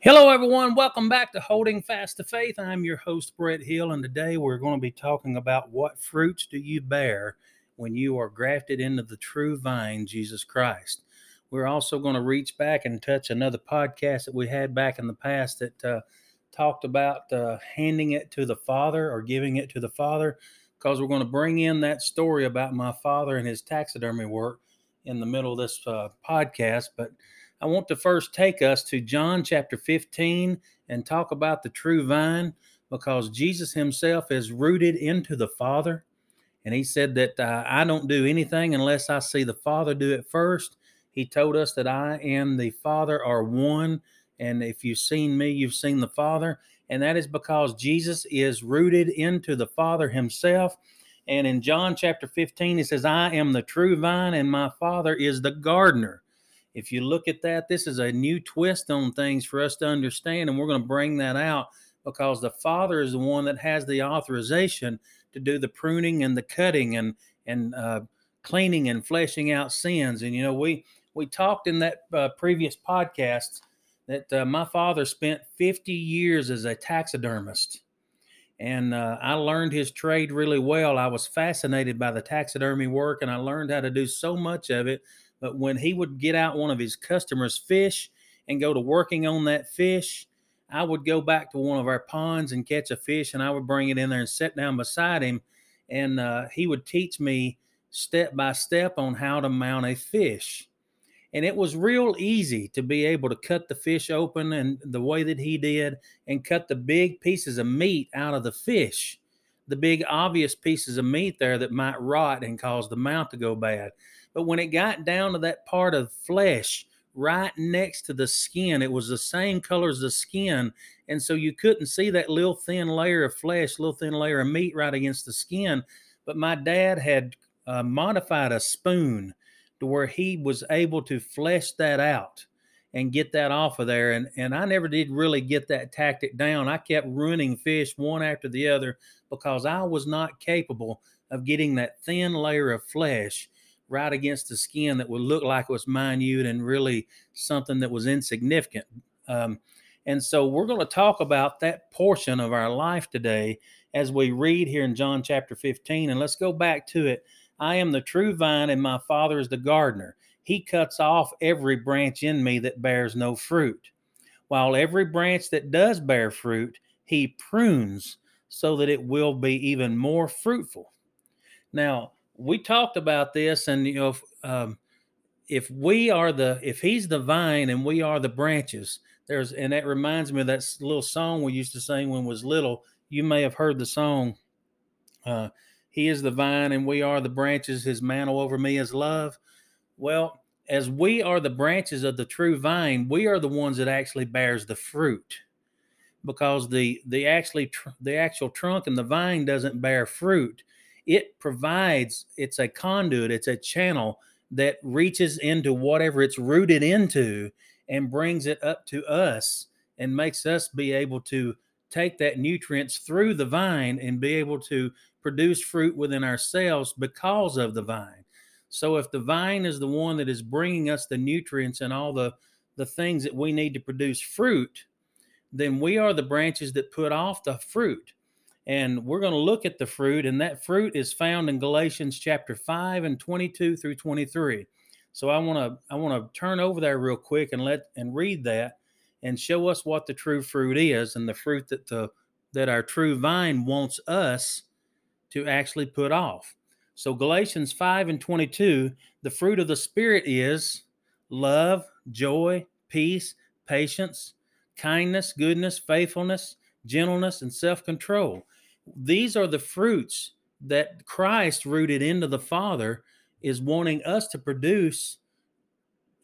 Hello, everyone. Welcome back to Holding Fast to Faith. I'm your host, Brett Hill, and today we're going to be talking about what fruits do you bear when you are grafted into the true vine, Jesus Christ. We're also going to reach back and touch another podcast that we had back in the past that uh, talked about uh, handing it to the Father or giving it to the Father, because we're going to bring in that story about my father and his taxidermy work in the middle of this uh, podcast. But I want to first take us to John chapter 15 and talk about the true vine because Jesus himself is rooted into the Father. And he said that uh, I don't do anything unless I see the Father do it first. He told us that I and the Father are one. And if you've seen me, you've seen the Father. And that is because Jesus is rooted into the Father himself. And in John chapter 15, he says, I am the true vine, and my Father is the gardener if you look at that, this is a new twist on things for us to understand, and we're going to bring that out because the Father is the one that has the authorization to do the pruning and the cutting and and uh, cleaning and fleshing out sins. And you know, we we talked in that uh, previous podcast that uh, my father spent 50 years as a taxidermist. And uh, I learned his trade really well. I was fascinated by the taxidermy work, and I learned how to do so much of it but when he would get out one of his customers' fish and go to working on that fish, I would go back to one of our ponds and catch a fish, and I would bring it in there and sit down beside him, and uh, he would teach me step by step on how to mount a fish. And it was real easy to be able to cut the fish open and the way that he did, and cut the big pieces of meat out of the fish, the big obvious pieces of meat there that might rot and cause the mount to go bad. But when it got down to that part of flesh right next to the skin, it was the same color as the skin. And so you couldn't see that little thin layer of flesh, little thin layer of meat right against the skin. But my dad had uh, modified a spoon to where he was able to flesh that out and get that off of there. And and I never did really get that tactic down. I kept ruining fish one after the other because I was not capable of getting that thin layer of flesh right against the skin that would look like it was minute and really something that was insignificant. Um, and so we're going to talk about that portion of our life today as we read here in John chapter 15. And let's go back to it. I am the true vine, and my Father is the gardener. He cuts off every branch in me that bears no fruit, while every branch that does bear fruit, he prunes so that it will be even more fruitful. Now, we talked about this, and you know, if, um, if we are the if he's the vine and we are the branches, there's and that reminds me of that little song we used to sing when was little. You may have heard the song. Uh, he is the vine and we are the branches. His mantle over me is love. Well, as we are the branches of the true vine, we are the ones that actually bears the fruit because the the actually tr- the actual trunk and the vine doesn't bear fruit it provides it's a conduit it's a channel that reaches into whatever it's rooted into and brings it up to us and makes us be able to take that nutrients through the vine and be able to produce fruit within ourselves because of the vine. So if the vine is the one that is bringing us the nutrients and all the the things that we need to produce fruit then we are the branches that put off the fruit. And we're going to look at the fruit and that fruit is found in galatians chapter 5 and 22 through 23 so i want to i want to turn over there real quick and let and read that and show us what the true fruit is and the fruit that the that our true vine wants us to actually put off so galatians 5 and 22 the fruit of the spirit is love joy peace patience kindness goodness faithfulness gentleness, and self control. These are the fruits that Christ, rooted into the Father, is wanting us to produce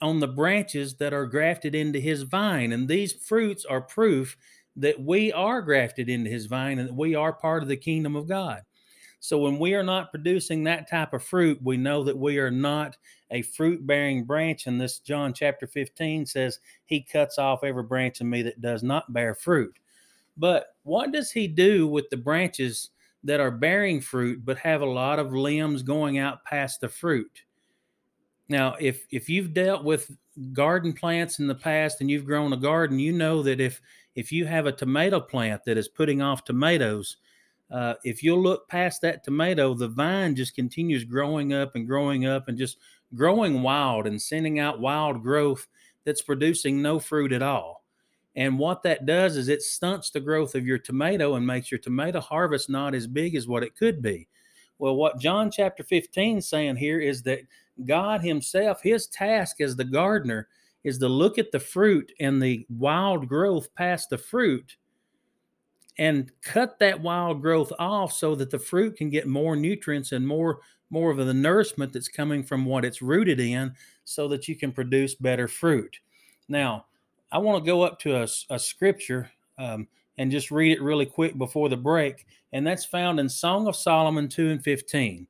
on the branches that are grafted into his vine. And these fruits are proof that we are grafted into his vine and that we are part of the kingdom of God. So when we are not producing that type of fruit, we know that we are not a fruit bearing branch. And this John chapter 15 says, He cuts off every branch in me that does not bear fruit. But what does he do with the branches that are bearing fruit but have a lot of limbs going out past the fruit. Now, if if you've dealt with garden plants in the past and you've grown a garden, you know that if if you have a tomato plant that is putting off tomatoes, uh, if you'll look past that tomato, the vine just continues growing up and growing up and just growing wild and sending out wild growth that's producing no fruit at all. And what that does is it stunts the growth of your tomato and makes your tomato harvest not as big as what it could be. Well, what John chapter 15 is saying here is that God Himself, His task as the gardener is to look at the fruit and the wild growth past the fruit and cut that wild growth off so that the fruit can get more nutrients and more more of the nourishment that's coming from what it's rooted in so that you can produce better fruit. Now, I want to go up to a, a scripture um, and just read it really quick before the break, and that's found in Song of Solomon 2 and 15.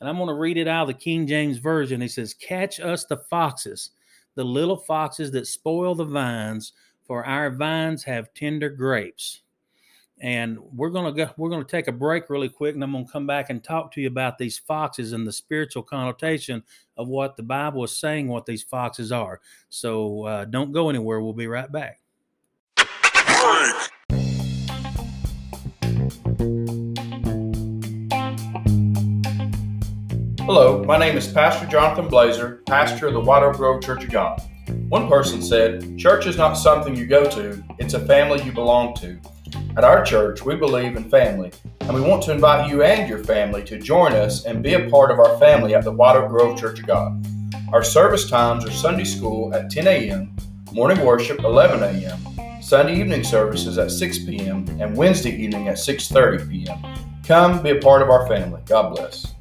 And I'm going to read it out of the King James Version. He says, Catch us the foxes, the little foxes that spoil the vines, for our vines have tender grapes. And we're gonna go we're gonna take a break really quick and i'm gonna come back and talk to you about these foxes and the spiritual connotation of what the bible is saying what these foxes are. So uh, don't go anywhere. We'll be right back hello my name is pastor jonathan blazer pastor of the white oak grove church of god one person said church is not something you go to it's a family you belong to at our church, we believe in family, and we want to invite you and your family to join us and be a part of our family at the White Oak Grove Church of God. Our service times are Sunday school at 10 a.m., morning worship 11 a.m., Sunday evening services at 6 p.m., and Wednesday evening at 6:30 p.m. Come be a part of our family. God bless.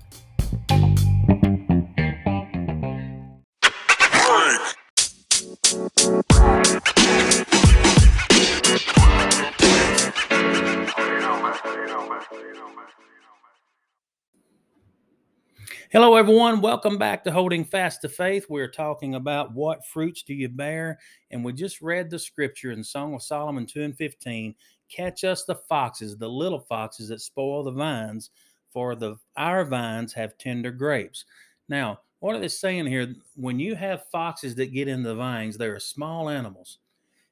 Hello, everyone. Welcome back to Holding Fast to Faith. We're talking about what fruits do you bear, and we just read the scripture in Song of Solomon 2 and 15. Catch us the foxes, the little foxes that spoil the vines, for the our vines have tender grapes. Now, what are they saying here? When you have foxes that get in the vines, they're small animals.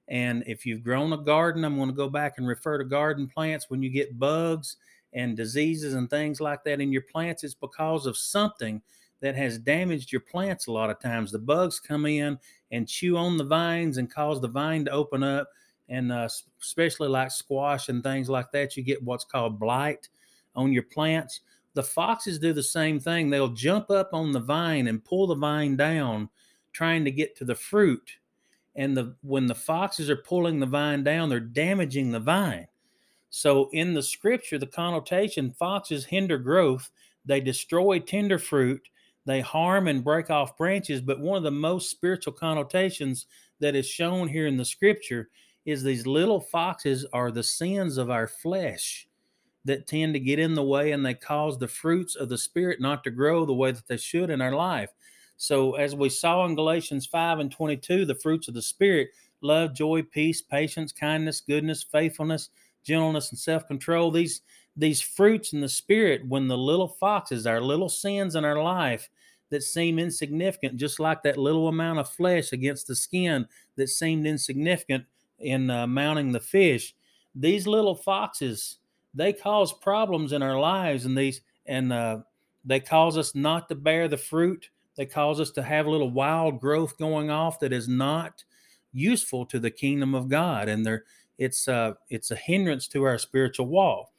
And if you've grown a garden, I'm going to go back and refer to garden plants. When you get bugs and diseases and things like that in your plants, it's because of something that has damaged your plants a lot of times. The bugs come in and chew on the vines and cause the vine to open up. And uh, especially like squash and things like that, you get what's called blight on your plants. The foxes do the same thing. They'll jump up on the vine and pull the vine down, trying to get to the fruit. And the when the foxes are pulling the vine down, they're damaging the vine. So in the scripture, the connotation foxes hinder growth, they destroy tender fruit, they harm and break off branches. But one of the most spiritual connotations that is shown here in the scripture is these little foxes are the sins of our flesh that tend to get in the way and they cause the fruits of the spirit not to grow the way that they should in our life. So, as we saw in Galatians 5 and 22, the fruits of the spirit love, joy, peace, patience, kindness, goodness, faithfulness, gentleness, and self control. These these fruits in the spirit, when the little foxes, our little sins in our life that seem insignificant, just like that little amount of flesh against the skin that seemed insignificant in uh, mounting the fish, these little foxes they cause problems in our lives, and these and uh, they cause us not to bear the fruit. They cause us to have a little wild growth going off that is not useful to the kingdom of God, and they're it's uh, it's a hindrance to our spiritual walk.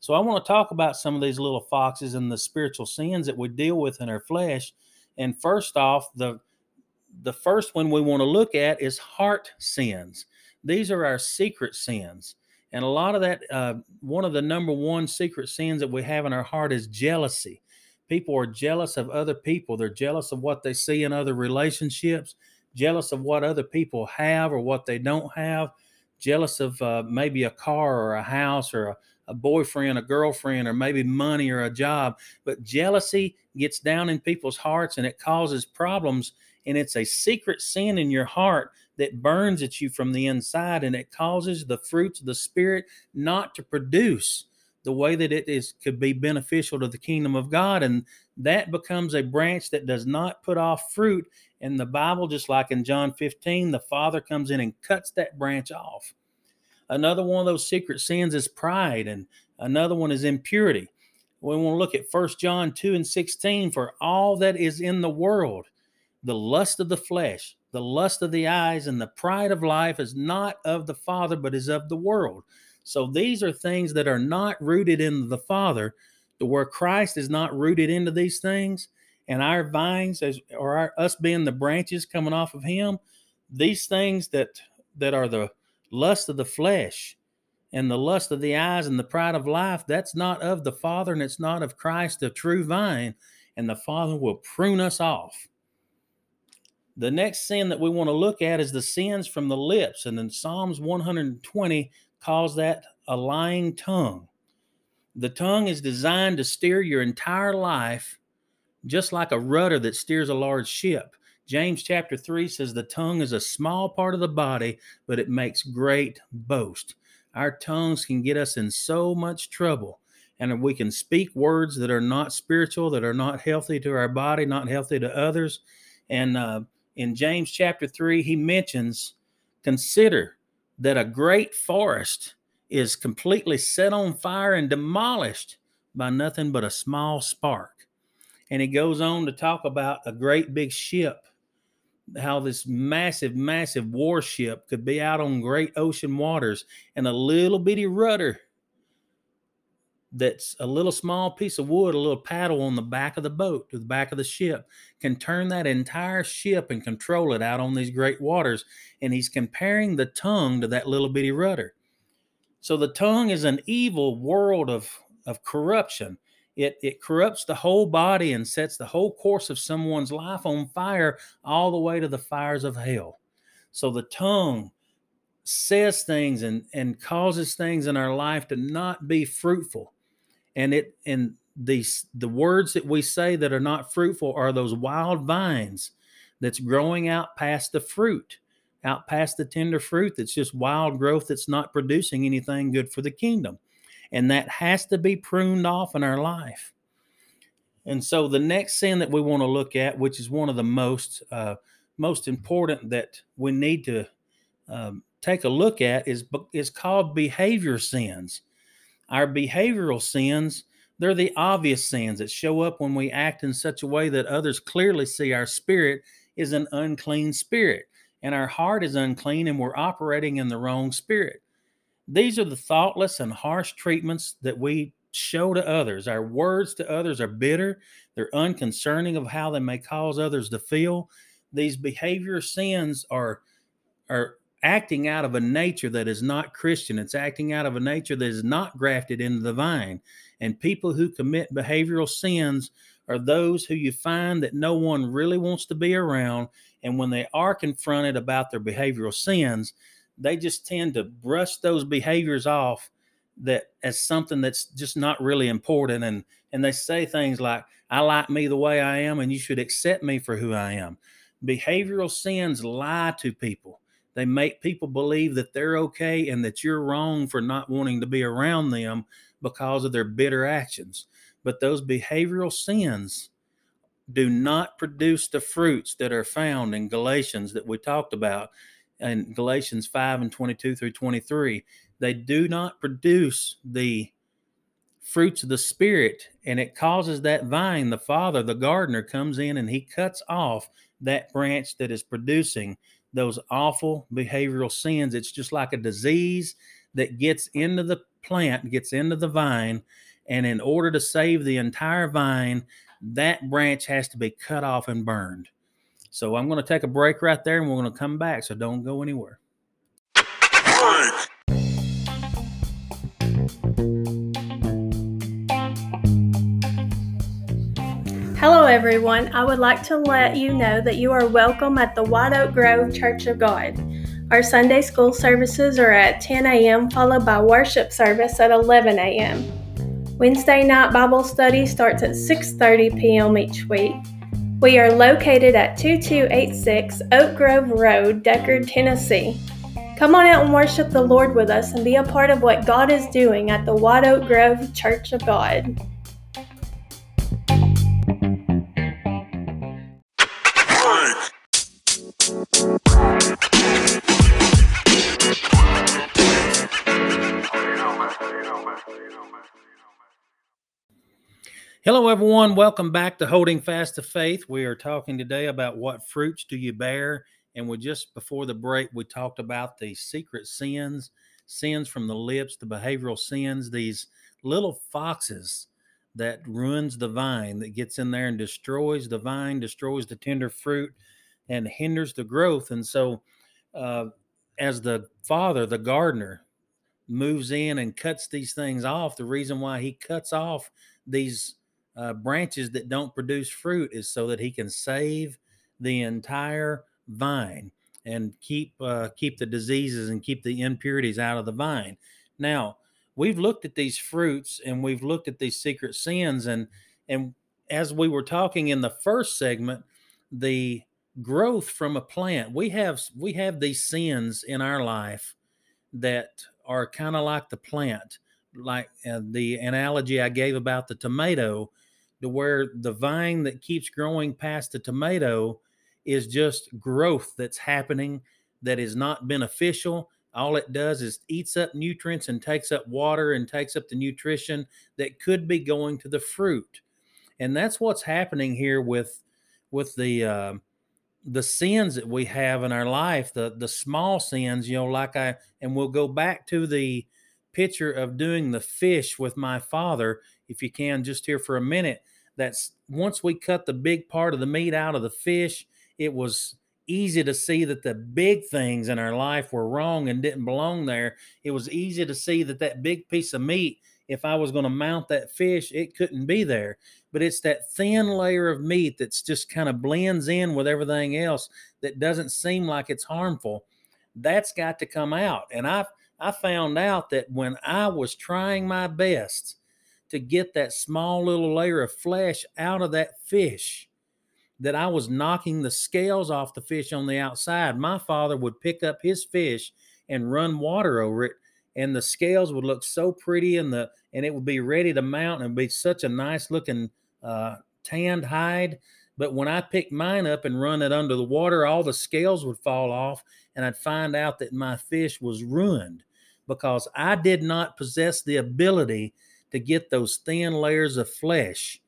So I want to talk about some of these little foxes and the spiritual sins that we deal with in our flesh. And first off, the the first one we want to look at is heart sins. These are our secret sins. And a lot of that, uh, one of the number one secret sins that we have in our heart is jealousy. People are jealous of other people. They're jealous of what they see in other relationships, jealous of what other people have or what they don't have jealous of uh, maybe a car or a house or a, a boyfriend, a girlfriend, or maybe money or a job. But jealousy gets down in people's hearts and it causes problems. And it's a secret sin in your heart that burns at you from the inside and it causes the fruits of the Spirit not to produce the way that it is could be beneficial to the kingdom of God. And that becomes a branch that does not put off fruit. In the Bible, just like in John 15, the Father comes in and cuts that branch off. Another one of those secret sins is pride, and another one is impurity. We want to look at 1 John 2 and 16 for all that is in the world, the lust of the flesh, the lust of the eyes, and the pride of life is not of the Father, but is of the world. So these are things that are not rooted in the Father, to where Christ is not rooted into these things, and our vines, as or our, us being the branches coming off of Him, these things that that are the lust of the flesh and the lust of the eyes and the pride of life, that's not of the Father and it's not of Christ, the true vine, and the Father will prune us off. The next sin that we want to look at is the sins from the lips, and then Psalms 120 calls that a lying tongue. The tongue is designed to steer your entire life just like a rudder that steers a large ship. James chapter 3 says the tongue is a small part of the body, but it makes great boast. Our tongues can get us in so much trouble. And if we can speak words that are not spiritual, that are not healthy to our body, not healthy to others. And uh, in James chapter 3, he mentions consider that a great forest is completely set on fire and demolished by nothing but a small spark. And he goes on to talk about a great big ship, how this massive, massive warship could be out on great ocean waters and a little bitty rudder that's a little small piece of wood, a little paddle on the back of the boat, to the back of the ship, can turn that entire ship and control it out on these great waters. And he's comparing the tongue to that little bitty rudder. So the tongue is an evil world of, of corruption. It, it corrupts the whole body and sets the whole course of someone's life on fire all the way to the fires of hell. So the tongue says things and, and causes things in our life to not be fruitful and it and these the words that we say that are not fruitful are those wild vines that's growing out past the fruit out past the tender fruit that's just wild growth that's not producing anything good for the kingdom and that has to be pruned off in our life and so the next sin that we want to look at which is one of the most uh, most important that we need to um, take a look at is is called behavior sins our behavioral sins, they're the obvious sins that show up when we act in such a way that others clearly see our spirit is an unclean spirit and our heart is unclean and we're operating in the wrong spirit. These are the thoughtless and harsh treatments that we show to others. Our words to others are bitter, they're unconcerning of how they may cause others to feel. These behavior sins are are acting out of a nature that is not Christian. It's acting out of a nature that is not grafted into the vine. And people who commit behavioral sins are those who you find that no one really wants to be around. And when they are confronted about their behavioral sins, they just tend to brush those behaviors off that as something that's just not really important. And and they say things like i like me the way i am and you should accept me for who i am. Behavioral sins lie to people. They make people believe that they're okay and that you're wrong for not wanting to be around them because of their bitter actions. But those behavioral sins do not produce the fruits that are found in Galatians that we talked about in Galatians 5 and 22 through 23. They do not produce the fruits of the Spirit, and it causes that vine, the Father, the gardener, comes in and he cuts off that branch that is producing those awful behavioral sins. It's just like a disease that gets into the plant, gets into the vine, and in order to save the entire vine, that branch has to be cut off and burned. So I'm going to take a break right there and we're going to come back. So don't go anywhere. Hello, everyone. I would like to let you know that you are welcome at the White Oak Grove Church of God. Our Sunday school services are at 10 a.m., followed by worship service at 11 a.m. Wednesday night Bible study starts at 6:30 p.m. each week. We are located at 2286 Oak Grove Road, Decherd, Tennessee. Come on out and worship the Lord with us and be a part of what God is doing at the White Oak Grove Church of God. Hello, everyone. Welcome back to Holding Fast to Faith. We are talking today about what fruits do you bear. And we just before the break, we talked about the secret sins, sins from the lips, the behavioral sins, these little foxes that ruins the vine, that gets in there and destroys the vine, destroys the tender fruit, and hinders the growth. And so, uh, as the father, the gardener, moves in and cuts these things off, the reason why he cuts off these uh, branches that don't produce fruit is so that he can save the entire vine and keep uh, keep the diseases and keep the impurities out of the vine. Now we've looked at these fruits and we've looked at these secret sins and and as we were talking in the first segment, the growth from a plant we have we have these sins in our life that are kind of like the plant like uh, the analogy i gave about the tomato to where the vine that keeps growing past the tomato is just growth that's happening that is not beneficial. All it does is eats up nutrients and takes up water and takes up the nutrition that could be going to the fruit. And that's what's happening here with with the uh, the sins that we have in our life, the the small sins, you know, like I and we'll go back to the picture of doing the fish with my father, if you can, just here for a minute. That's once we cut the big part of the meat out of the fish, it was easy to see that the big things in our life were wrong and didn't belong there. It was easy to see that that big piece of meat, if I was going to mount that fish, it couldn't be there. But it's that thin layer of meat that's just kind of blends in with everything else that doesn't seem like it's harmful. That's got to come out. And I've I found out that when I was trying my best to get that small little layer of flesh out of that fish, that I was knocking the scales off the fish on the outside. My father would pick up his fish and run water over it, and the scales would look so pretty, and the and it would be ready to mount and be such a nice looking uh, tanned hide. But when I picked mine up and run it under the water, all the scales would fall off, and I'd find out that my fish was ruined because I did not possess the ability to get those thin layers of flesh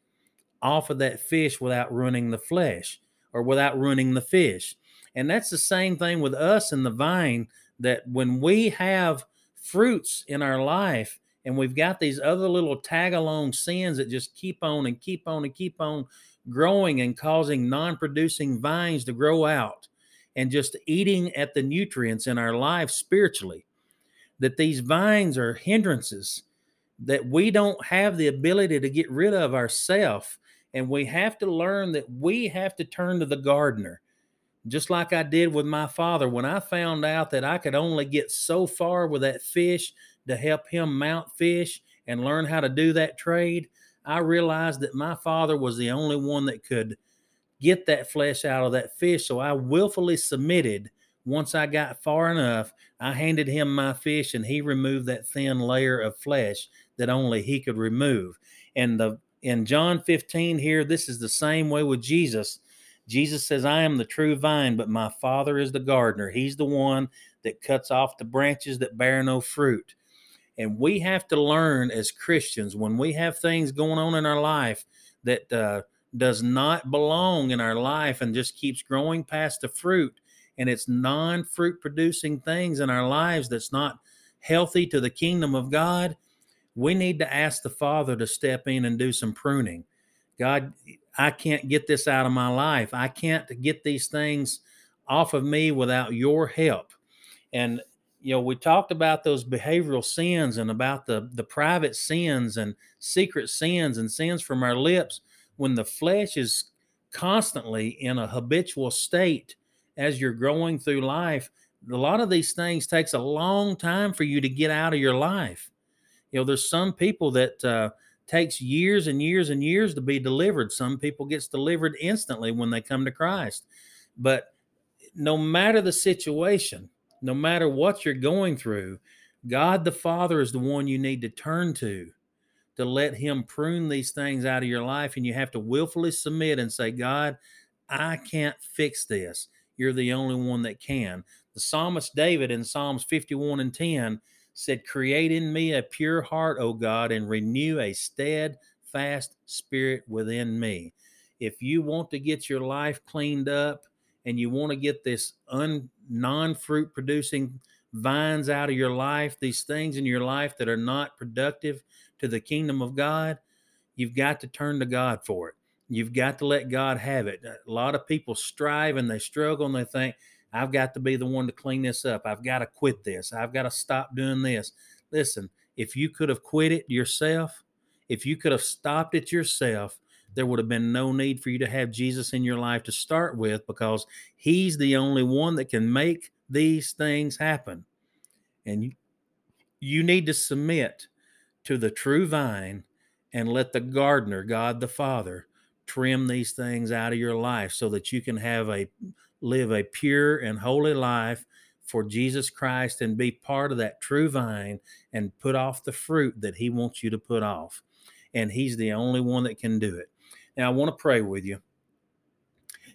off of that fish without ruining the flesh or without ruining the fish. And that's the same thing with us in the vine that when we have fruits in our life and we've got these other little tag along sins that just keep on and keep on and keep on growing and causing non producing vines to grow out and just eating at the nutrients in our life spiritually, that these vines are hindrances that we don't have the ability to get rid of ourselves and we have to learn that we have to turn to the gardener just like I did with my father when I found out that I could only get so far with that fish to help him mount fish and learn how to do that trade. I realized that my father was the only one that could get that flesh out of that fish. So I willfully submitted. Once I got far enough, I handed him my fish and he removed that thin layer of flesh that only he could remove. And the in John 15 here, this is the same way with Jesus. Jesus says, I am the true vine, but my Father is the gardener. He's the one that cuts off the branches that bear no fruit. And we have to learn as Christians when we have things going on in our life that uh, does not belong in our life and just keeps growing past the fruit, and it's non fruit producing things in our lives that's not healthy to the kingdom of God we need to ask the Father to step in and do some pruning. God, I can't get this out of my life. I can't get these things off of me without your help. And you know, we talked about those behavioral sins and about the the private sins and secret sins and sins from our lips when the flesh is constantly in a habitual state as you're growing through life. A lot of these things takes a long time for you to get out of your life. You know, there's some people that uh, takes years and years and years to be delivered. Some people gets delivered instantly when they come to Christ. But no matter the situation, No matter what you're going through, God the Father is the one you need to turn to to let Him prune these things out of your life. And you have to willfully submit and say, God, I can't fix this. You're the only one that can. The psalmist David in Psalms 51 and 10 said, Create in me a pure heart, O God, and renew a steadfast spirit within me. If you want to get your life cleaned up and you want to get this un, non fruit producing vines out of your life, these things in your life that are not productive to the kingdom of God, you've got to turn to God for it. You've got to let God have it. A lot of people strive and they struggle and they think, I've got to be the one to clean this up. I've got to quit this. I've got to stop doing this. Listen, if you could have quit it yourself, if you could have stopped it yourself, there would have been no need for you to have Jesus in your life to start with because he's the only one that can make these things happen. And you, you need to submit to the true vine and let the gardener, God the Father, trim these things out of your life so that you can have a live a pure and holy life for Jesus Christ and be part of that true vine and put off the fruit that he wants you to put off. And he's the only one that can do it. Now I want to pray with you.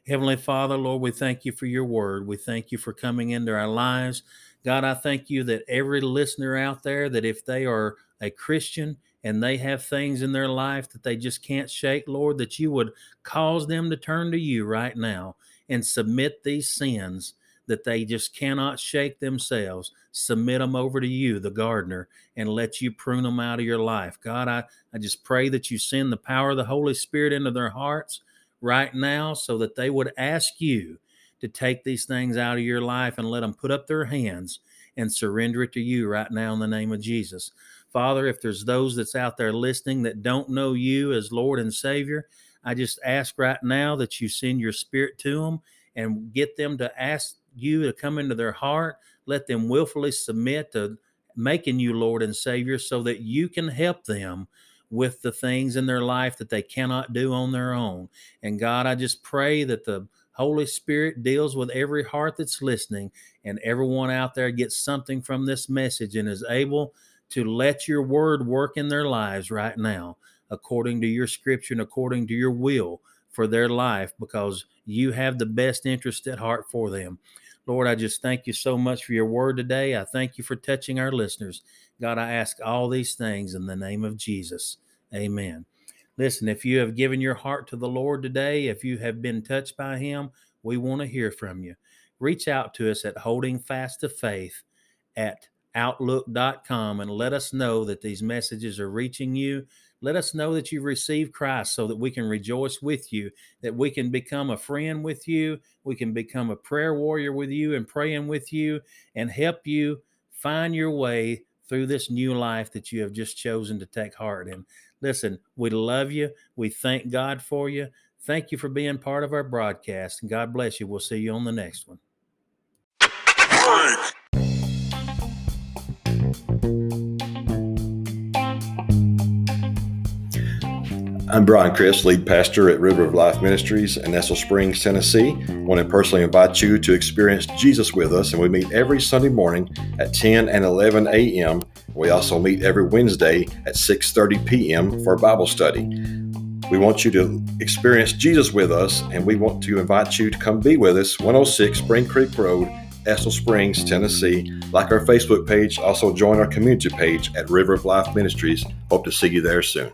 Heavenly Father, Lord, we thank you for your word. We thank you for coming into our lives. God, I thank you that every listener out there, that if they are a Christian and they have things in their life that they just can't shake, Lord, that you would cause them to turn to you right now and submit these sins that they just cannot shake themselves. Submit them over to you, the gardener, and let you prune them out of your life. God, I, I just pray that you send the power of the Holy Spirit into their hearts right now so that they would ask you to take these things out of your life and let them put up their hands and surrender it to you right now in the name of Jesus. Father, if there's those that's out there listening that don't know you as Lord and Savior, I just ask right now that you send your spirit to them and get them to ask you to come into their heart. Let them willfully submit to making you Lord and Savior so that you can help them with the things in their life that they cannot do on their own. And God, I just pray that the Holy Spirit deals with every heart that's listening and everyone out there gets something from this message and is able to let your word work in their lives right now, according to your scripture and according to your will for their life, because you have the best interest at heart for them. Lord, I just thank you so much for your word today. I thank you for touching our listeners. God, I ask all these things in the name of Jesus. Amen. Listen, if you have given your heart to the Lord today, if you have been touched by Him, we want to hear from you. Reach out to us at Holding Fast to Faith at outlook.com and let us know that these messages are reaching you. Let us know that you've received Christ so that we can rejoice with you, that we can become a friend with you, we can become a prayer warrior with you and praying with you and help you find your way through this new life that you have just chosen to take heart in. Listen, we love you. We thank God for you. Thank you for being part of our broadcast. And God bless you. We'll see you on the next one. I'm Brian Chris, lead pastor at River of Life Ministries in Estill Springs, Tennessee. I want to personally invite you to experience Jesus with us, and we meet every Sunday morning at 10 and 11 a.m. We also meet every Wednesday at 6:30 p.m. for Bible study. We want you to experience Jesus with us, and we want to invite you to come be with us, 106 Spring Creek Road, Estill Springs, Tennessee. Like our Facebook page, also join our community page at River of Life Ministries. Hope to see you there soon.